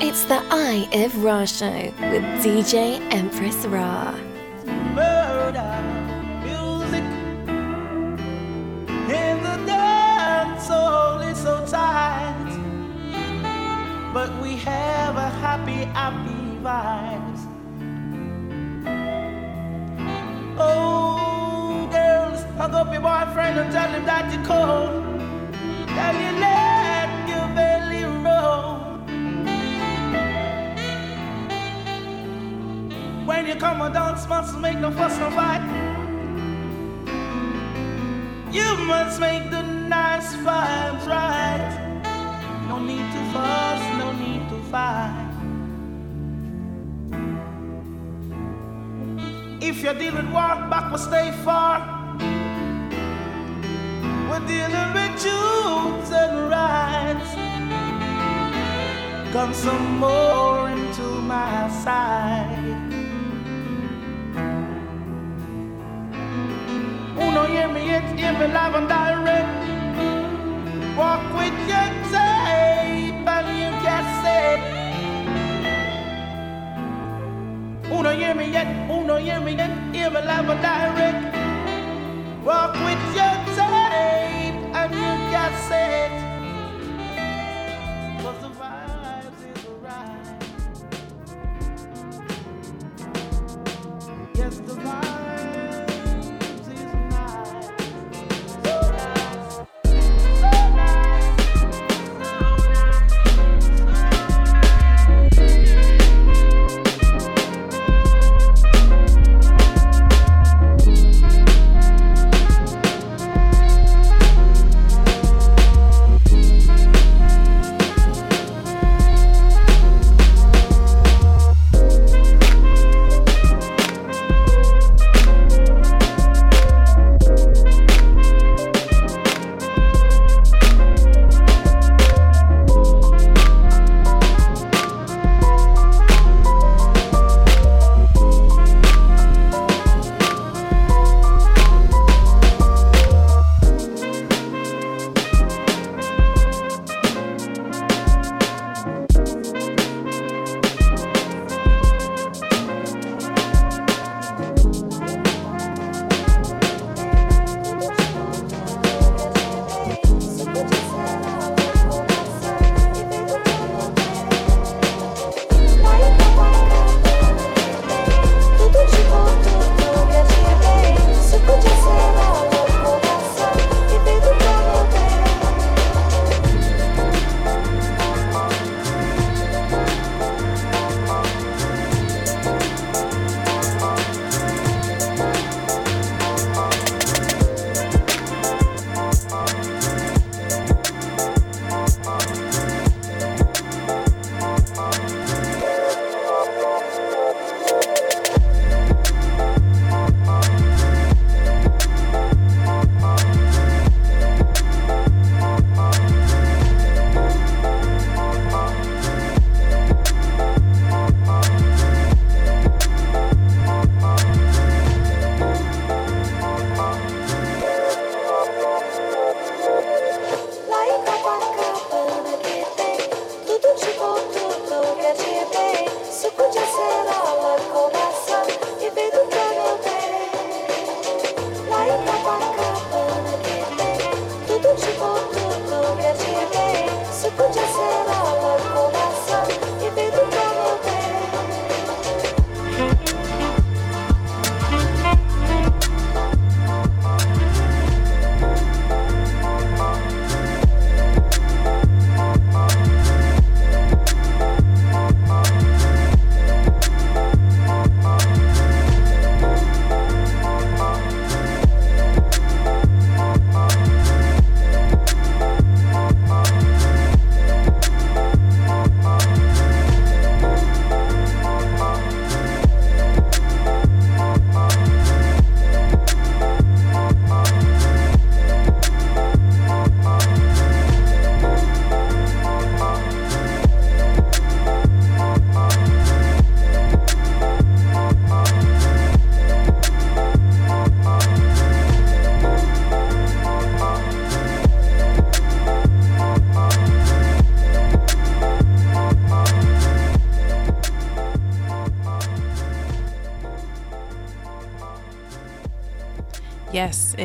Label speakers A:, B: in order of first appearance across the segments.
A: It's the Eye of Rah show with DJ Empress Rah.
B: Murder music in the dance hall is so tight, but we have a happy, happy vibes. Oh, girls, hug up your boyfriend and tell him that you're cold. Tell When you come and dance, must make no fuss no fight. You must make the nice vibes right. No need to fuss, no need to fight. If you're dealing with walk back, will stay far. We're dealing with truths and rights. Come some more into my side. Uno hear me, it's me live and direct. Walk with your tape and you can say. Uno hear me yet, uno hear me yet, hear live and direct. Walk with your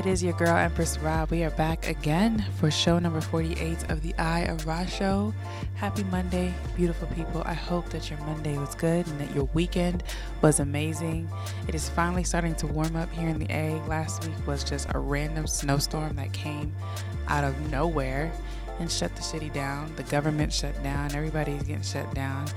C: it is your girl Empress Rah. We are back again for show number 48 of the Eye of Rah show. Happy Monday, beautiful people. I hope that your Monday was good and that your weekend was amazing. It is finally starting to warm up here in the A. Last week was just a random snowstorm that came out of nowhere and shut the city down. The government shut down, everybody's getting shut down.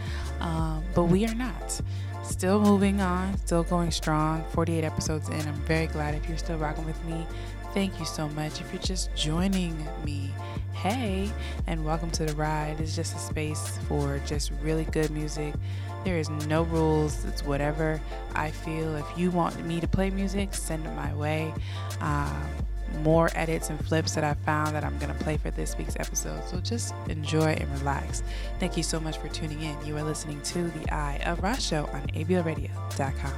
C: Um, but we are not still moving on, still going strong. 48 episodes in. I'm very glad if you're still rocking with me. Thank you so much. If you're just joining me, hey, and welcome to the ride. It's just a space for just really good music. There is no rules. It's whatever I feel. If you want me to play music, send it my way. Um, more edits and flips that I found that I'm going to play for this week's episode. So just enjoy and relax. Thank you so much for tuning in. You are listening to The Eye of Rah's Show on ablradio.com.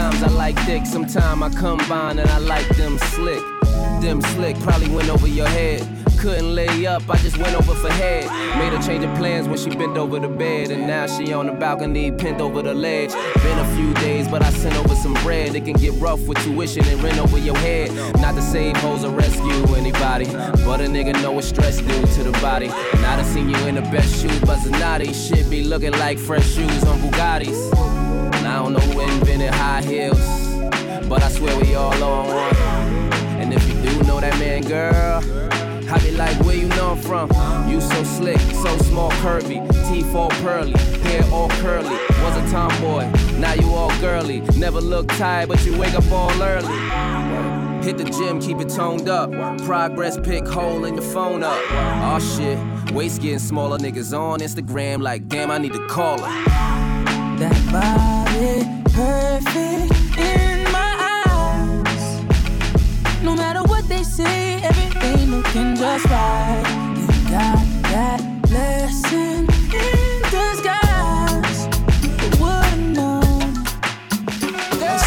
D: sometimes I like thick, sometimes I combine and I like them slick. Them slick probably went over your head. Couldn't lay up, I just went over for head. Made her change of plans when she bent over the bed. And now she on the balcony, pinned over the ledge. Been a few days, but I sent over some bread. It can get rough with tuition and rent over your head. Not to save hoes or rescue anybody. But a nigga know what stress do to the body. And I done seen you in the best shoes, but Zanotti. Shit be looking like fresh shoes on Bugattis. And I don't know who invented high heels. But I swear we all on one. And if you do know that man, girl, I be like, where you know I'm from? You so slick, so small, curvy, teeth all pearly, hair all curly. Was a tomboy, now you all girly. Never look tired, but you wake up all early. Hit the gym, keep it toned up. Progress pick hole in your phone up. Aw shit, waist getting smaller. Niggas on Instagram like, damn, I need to call her.
E: That body perfect in my eyes. No matter what they say, everything looking just right. You got that blessing in disguise. Who would've known? Girl,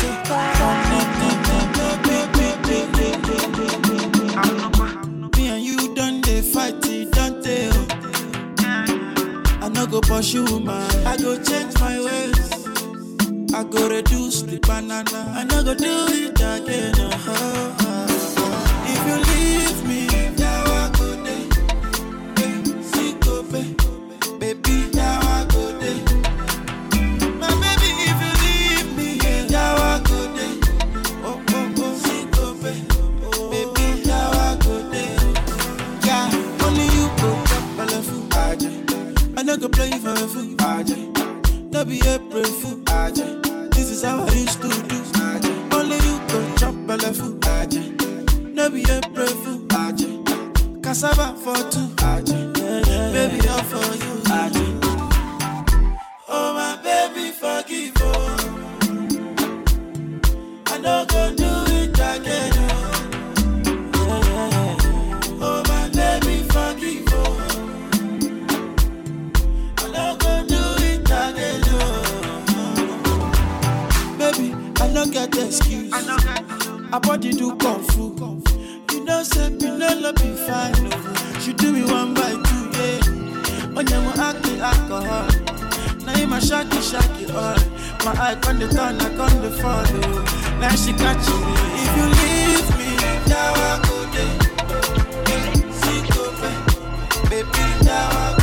F: Me and you done they fight it, don't they? I no go pursue man, I go change my ways. I go reduce the banana, I no go do it again. oh, oh. If you leave me, No be April fool. This is how I used to do. Only you go chop belle full, aje. No be April fool. Cassava for two, Shaky shaky all. My eye on the turn, I on the follow. Oh. Now she catching me. If you leave me, now I go there. Baby, now I go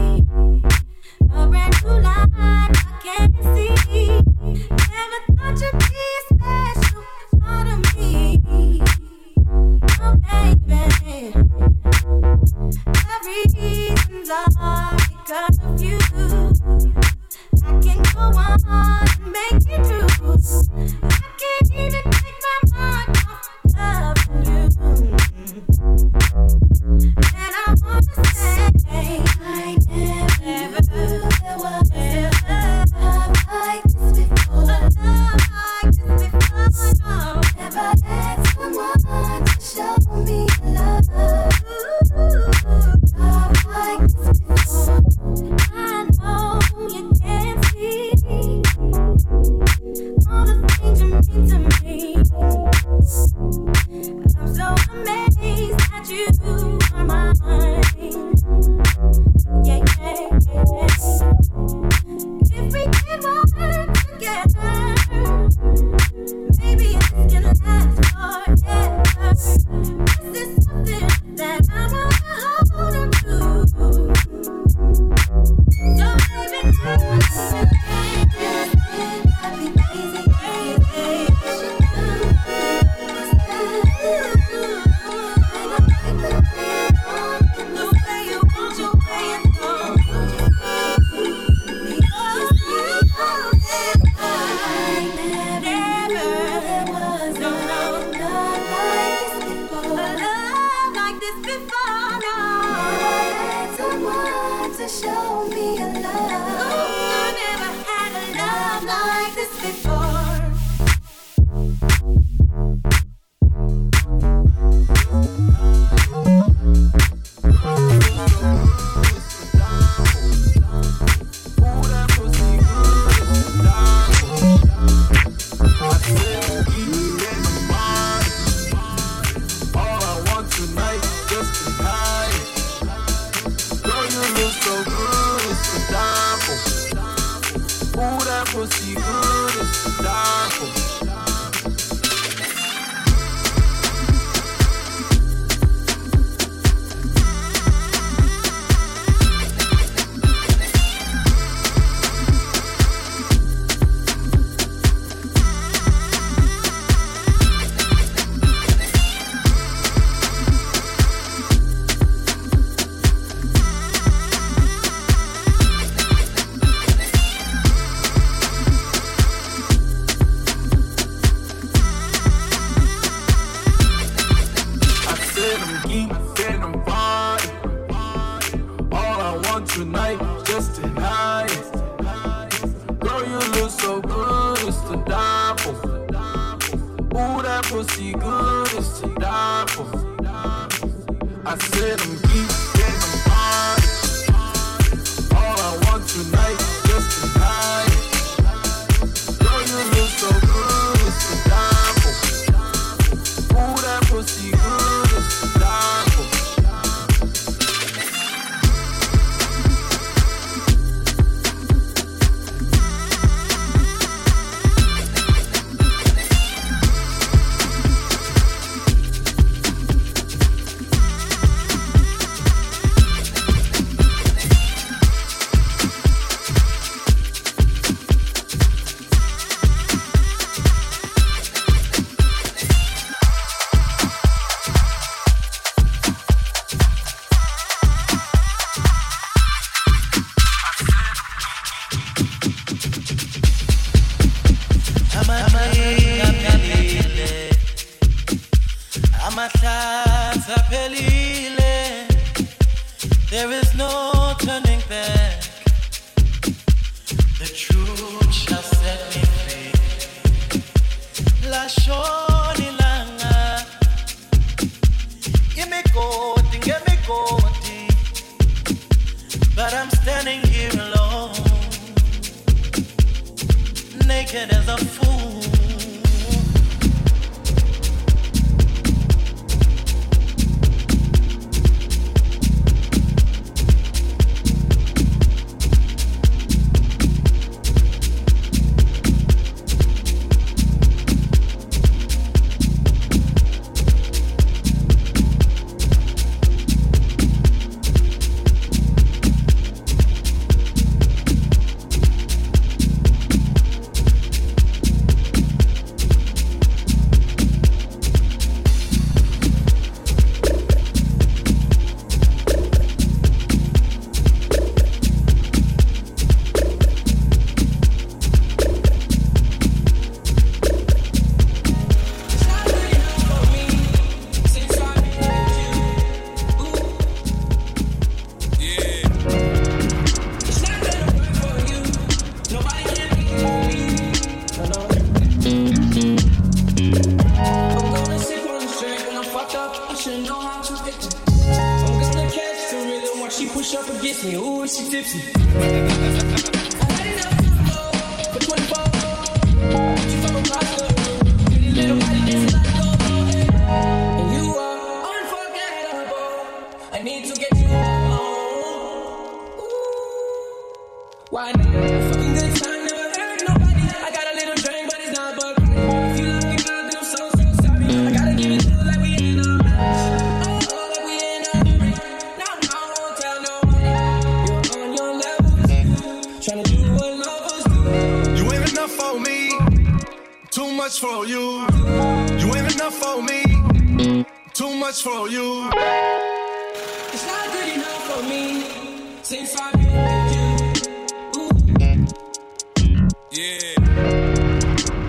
G: Yeah.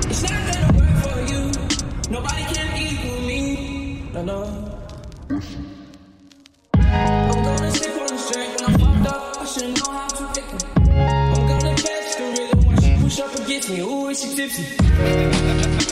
H: It's
I: not gonna work for you. Nobody can equal me. No, no. I'm gonna sip on the strength when I'm fucked up. I should know how to pick me. I'm gonna catch the rhythm when she push up against me. Ooh, she tipsy?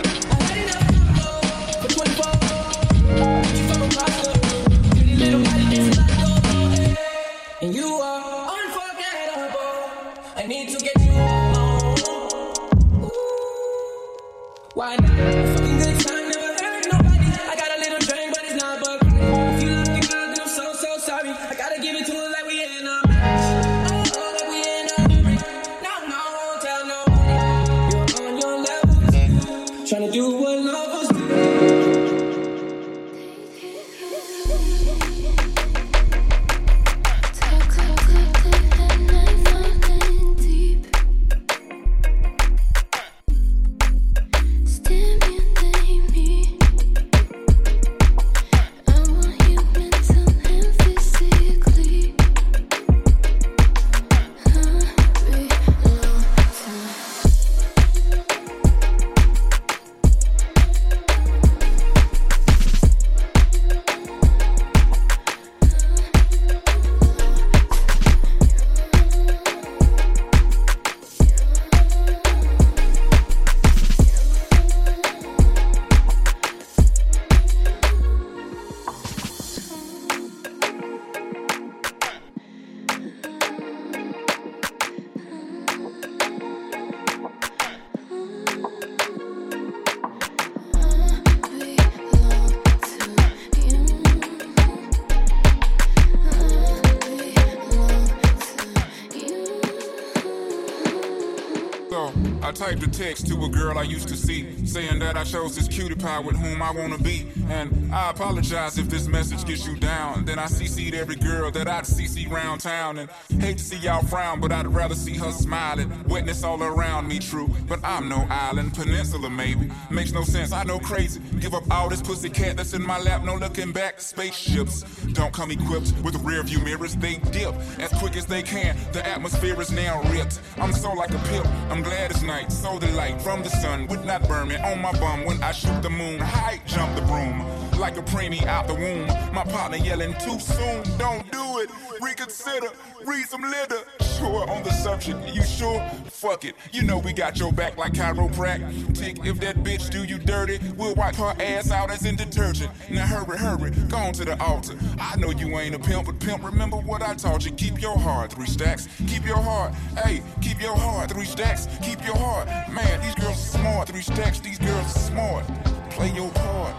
I: I a
J: text to a girl I used to see, saying that I chose this cutie pie with whom I wanna be. And I apologize if this message gets you down. Then I CC'd every girl that I'd CC round town. And hate to see y'all frown, but I'd rather see her smiling. Witness all around me, true. But I'm no island, peninsula maybe. Makes no sense, I know crazy. Give up all this pussy cat that's in my lap, no looking back. Spaceships don't come equipped with rear view mirrors, they dip as quick as they can. The atmosphere is now ripped. I'm so like a pimp. I'm glad it's night. So the light from the sun would not burn me on my bum when I shoot the moon. High jump the broom like a preemie out the womb. My partner yelling too soon. Don't do it. Reconsider. Read some litter. Sure on the subject. You sure? Fuck it. You know we got your back like chiropractic. If that bitch do you dirty, we'll wipe her ass out as in detergent. Now hurry, hurry, go on to the altar. I know you ain't a pimp, but pimp, remember what I taught you. Keep your heart, three stacks. Keep your heart, hey, keep your heart, three stacks. Keep your heart. Man, these girls are smart, three stacks, these girls are smart. Play your part,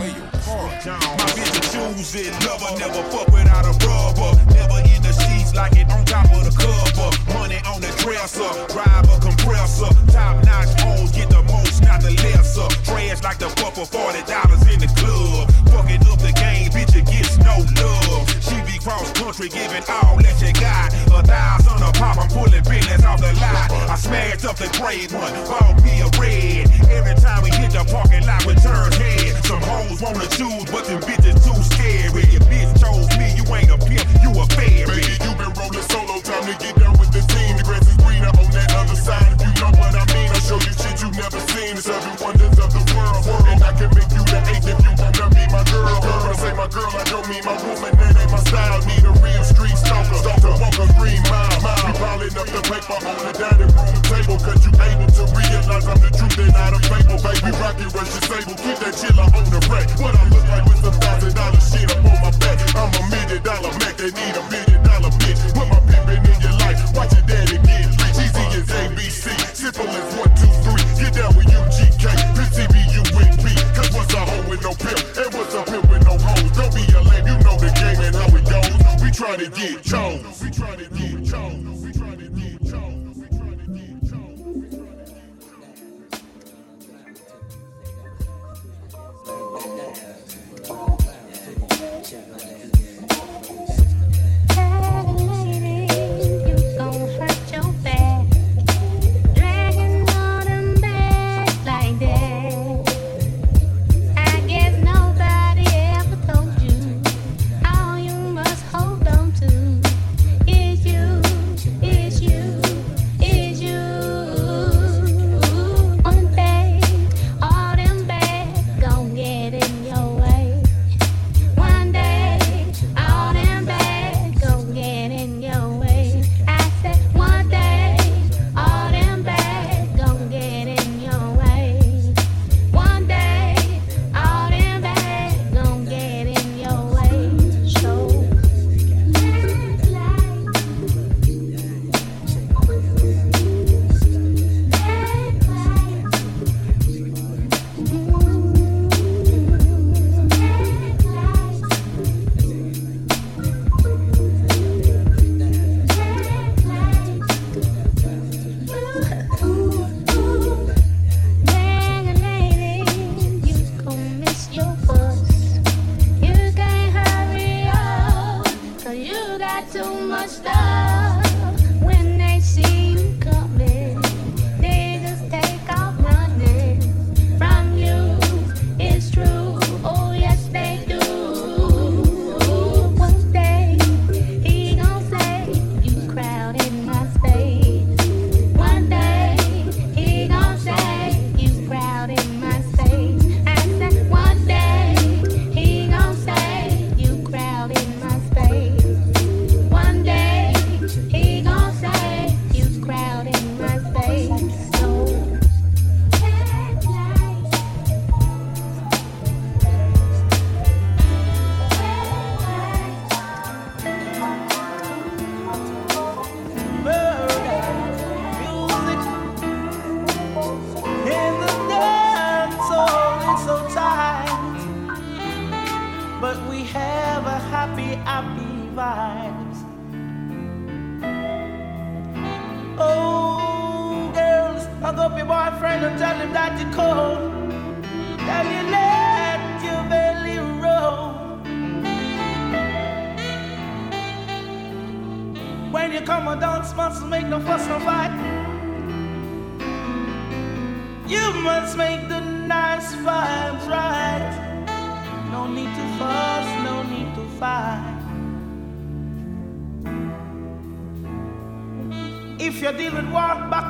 J: play your part.
K: My bitch a choose it, lover, never fuck without a rubber. Never in the sheets like it on top of the cover. Money on the dresser, drive a compressor. Top notch hoes get the most, not the lesser. Trash like the for forty dollars in the club. Fucking up the game, bitch, it gets no love. She be cross country, giving all that she got. A thousand a pop, I'm pulling business off the lot. I smashed up the gray one, bought me a red. Every time we hit the parking lot, we turn head. Some hoes wanna choose, but them bitches too scary. Your bitch chose me, you ain't a pimp, you a fairy.
L: Baby, you been rolling solo, time to get down with the team. The grass is greener on that other side. If you know what I mean, I'll show you shit you never seen. The seven wonders of the world. And I can make you the eighth if you wanna be my girl. When I say my girl, I don't mean my woman. That ain't my style. Need a real street stalker. Stalker, walk a green mile. mile. We piling up the paper on the dining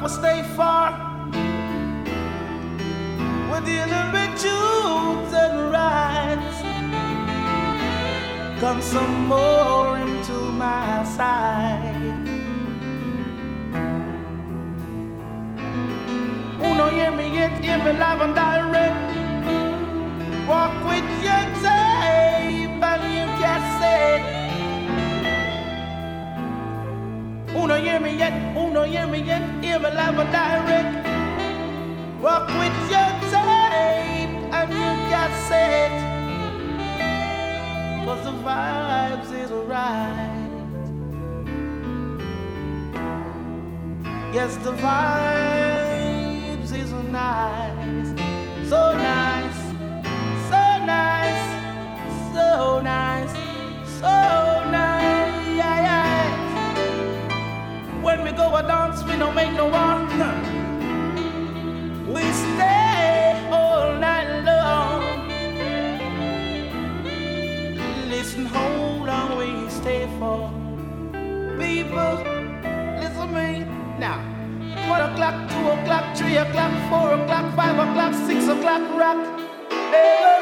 B: will stay far with the riches and rights. Come some more into my side. Uno, hear me, yet, hear me, live and and direct. Walk with your tape and you cassette. Cause the vibes is right. Yes, the vibes is nice, so nice, so nice, so nice, so nice. When we go a dance, we don't make no one. Two o'clock, three o'clock, four o'clock, five o'clock, six o'clock, rock. Never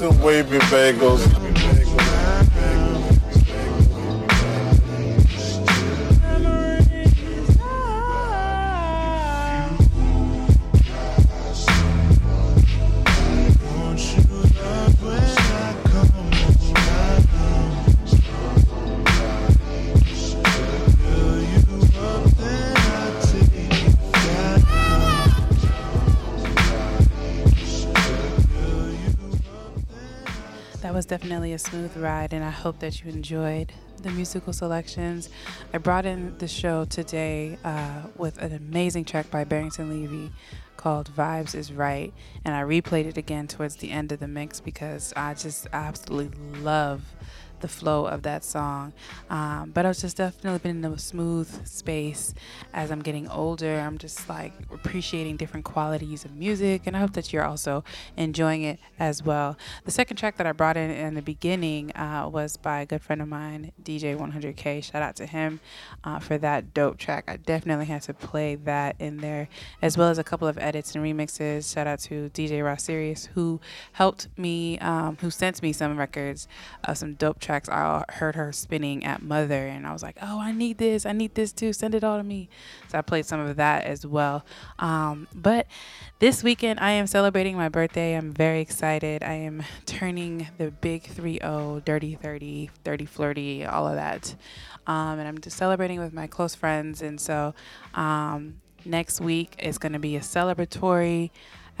L: Listen, wavy bagels.
M: Definitely a smooth ride, and I hope that you enjoyed the musical selections. I brought in the show today uh, with an amazing track by Barrington Levy called Vibes is Right, and I replayed it again towards the end of the mix because I just absolutely love the flow of that song. Um, but I've just definitely been in a smooth space as I'm getting older. I'm just like appreciating different qualities of music, and I hope that you're also enjoying it as well. The second track that I brought in in the beginning uh, was by a good friend of mine, DJ 100K. Shout out to him uh, for that dope track. I definitely had to play that in there, as well as a couple of edits and remixes. Shout out to DJ Ross Sirius, who helped me, um, who sent me some records of some dope tracks I heard her spinning at Mother, and I was like, oh, I need this, I need this too, send it all to me. So I played some of that as well. Um, but this weekend, I am celebrating my birthday. I'm very excited. I am turning the big 3 0, dirty 30, 30 flirty, all of that. Um, and I'm just celebrating with my close friends. And so um, next week is going to be a celebratory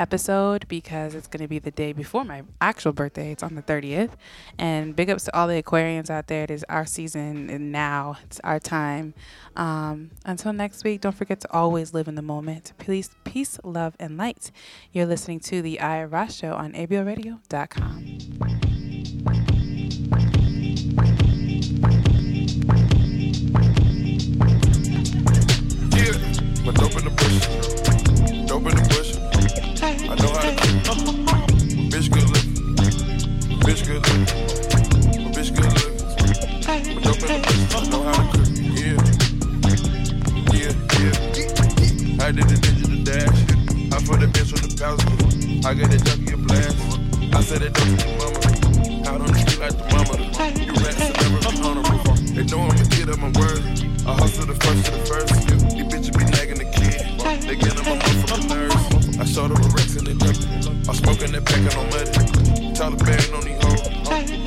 M: episode because it's going to be the day before my actual birthday. It's on the 30th. And big ups to all the Aquarians out there. It is our season and now it's our time. Um, until next week, don't forget to always live in the moment. Peace, peace, love, and light. You're listening to the I Ross Show on ABLRadio.com.
H: Yeah, but dope in the bush. Dope in the bush. I know how to cook. Bitch good looking. Bitch good looking. Bitch good looking. But dope in the bush. I know how to cook. Yeah. Yeah, yeah. I did the digital dash. I put the bitch on the passenger. I got that junkie a blast. I said it dope to the mama. Out on the street like the mama. You rats will never be honorable. They know I'm a kid of my word. I hustle the first to the first. These bitches be nagging the kid. They get on my motherfucking nerves. I showed them a The. I'm smoking that pack and I'm. Taliban on these hoes.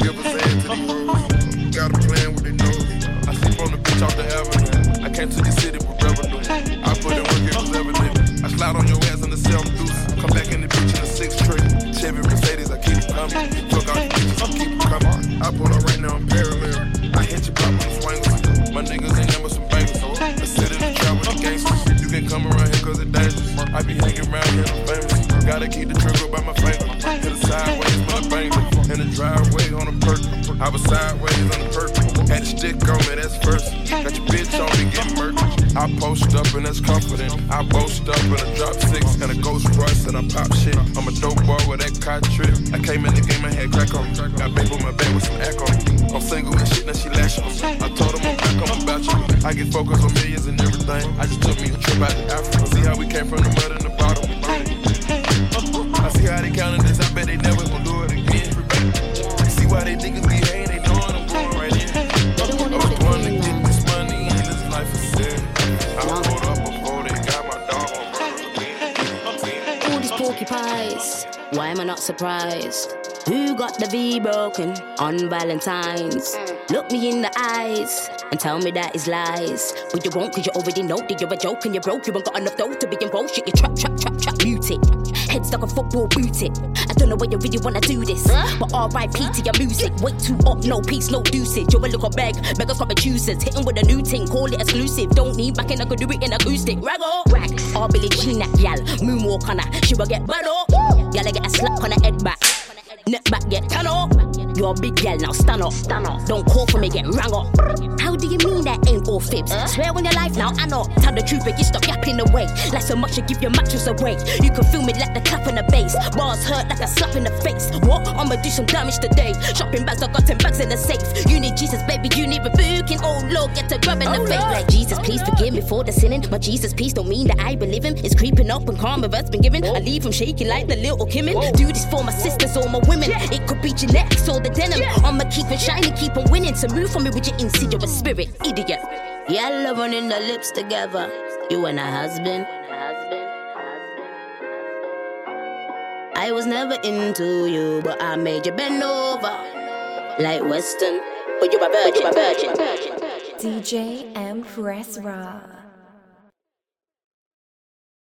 H: Give a hand to these hoes. Got a plan with their nose. I sleep on the bitch off the avenue. I came to the city with revenue. I put in work, it was evident. I slide on your ass in the self deuce. Come back in the bitch in a six tray. Chevy Mercedes, I keep coming. Bitches, I keep coming. I pull right Gotta keep the trigger by my finger. Hit the sideways with a banger. In the driveway on a perk. I was sideways on the perk. Had a stick on me, that's first. Got your bitch on me getting murdered. I post up and that's confident. I boast up and I drop six and a ghost rush and I pop shit. I'm a dope boy with that cot trip.
N: Surprised? Who got the V broken on Valentine's? Mm. Look me in the eyes and tell me that is lies. But you won't, cause you already know that you're a joke and you're broke. You ain't got enough dough to be in bullshit. You trap, trap, trap, trap, mute it. Head stuck on football, boot it. I don't know why you really wanna do this. But RIP to your music. Way too up, no peace, no deuces. You're a little beg, beggars come choosers. Hitting with a new thing, call it exclusive. Don't need backing, I could do it in acoustic. Raggo, wax. Or Billie Jean that gal. Moonwalk on her, she will get better. Y'all get a slap on her head back. Neck back, get turn up. You're a big girl now, stand up. Stand up. Don't call for me, get rang up. How do you mean that ain't all fibs? Swear on your life now, I know. Tell the truth, but you stop yapping away. Like so much, you give your mattress away. You can feel me like the clap in the bass. Bars hurt like a slap in the face. What? I'ma do some damage today. Shopping bags, I got 10 bags in the safe. You need Jesus, baby, you need rebuking. Oh Lord, get to grabbing the oh, face. Like Jesus, please oh, forgive me for the sinning. My Jesus, peace don't mean that I believe him. It's creeping up and karma that's been given. I leave him shaking like the little Kimin. Do this for my sisters or my women. It could be genetics or the denim. I'ma keep it shiny, keep on winning. So move for me with your insidious spirit, idiot. Yeah, loving in the lips together. You and a husband. I was never into you, but I made you bend over. Like Western. But you're a virgin, you're a virgin.
A: DJ Empress Rah.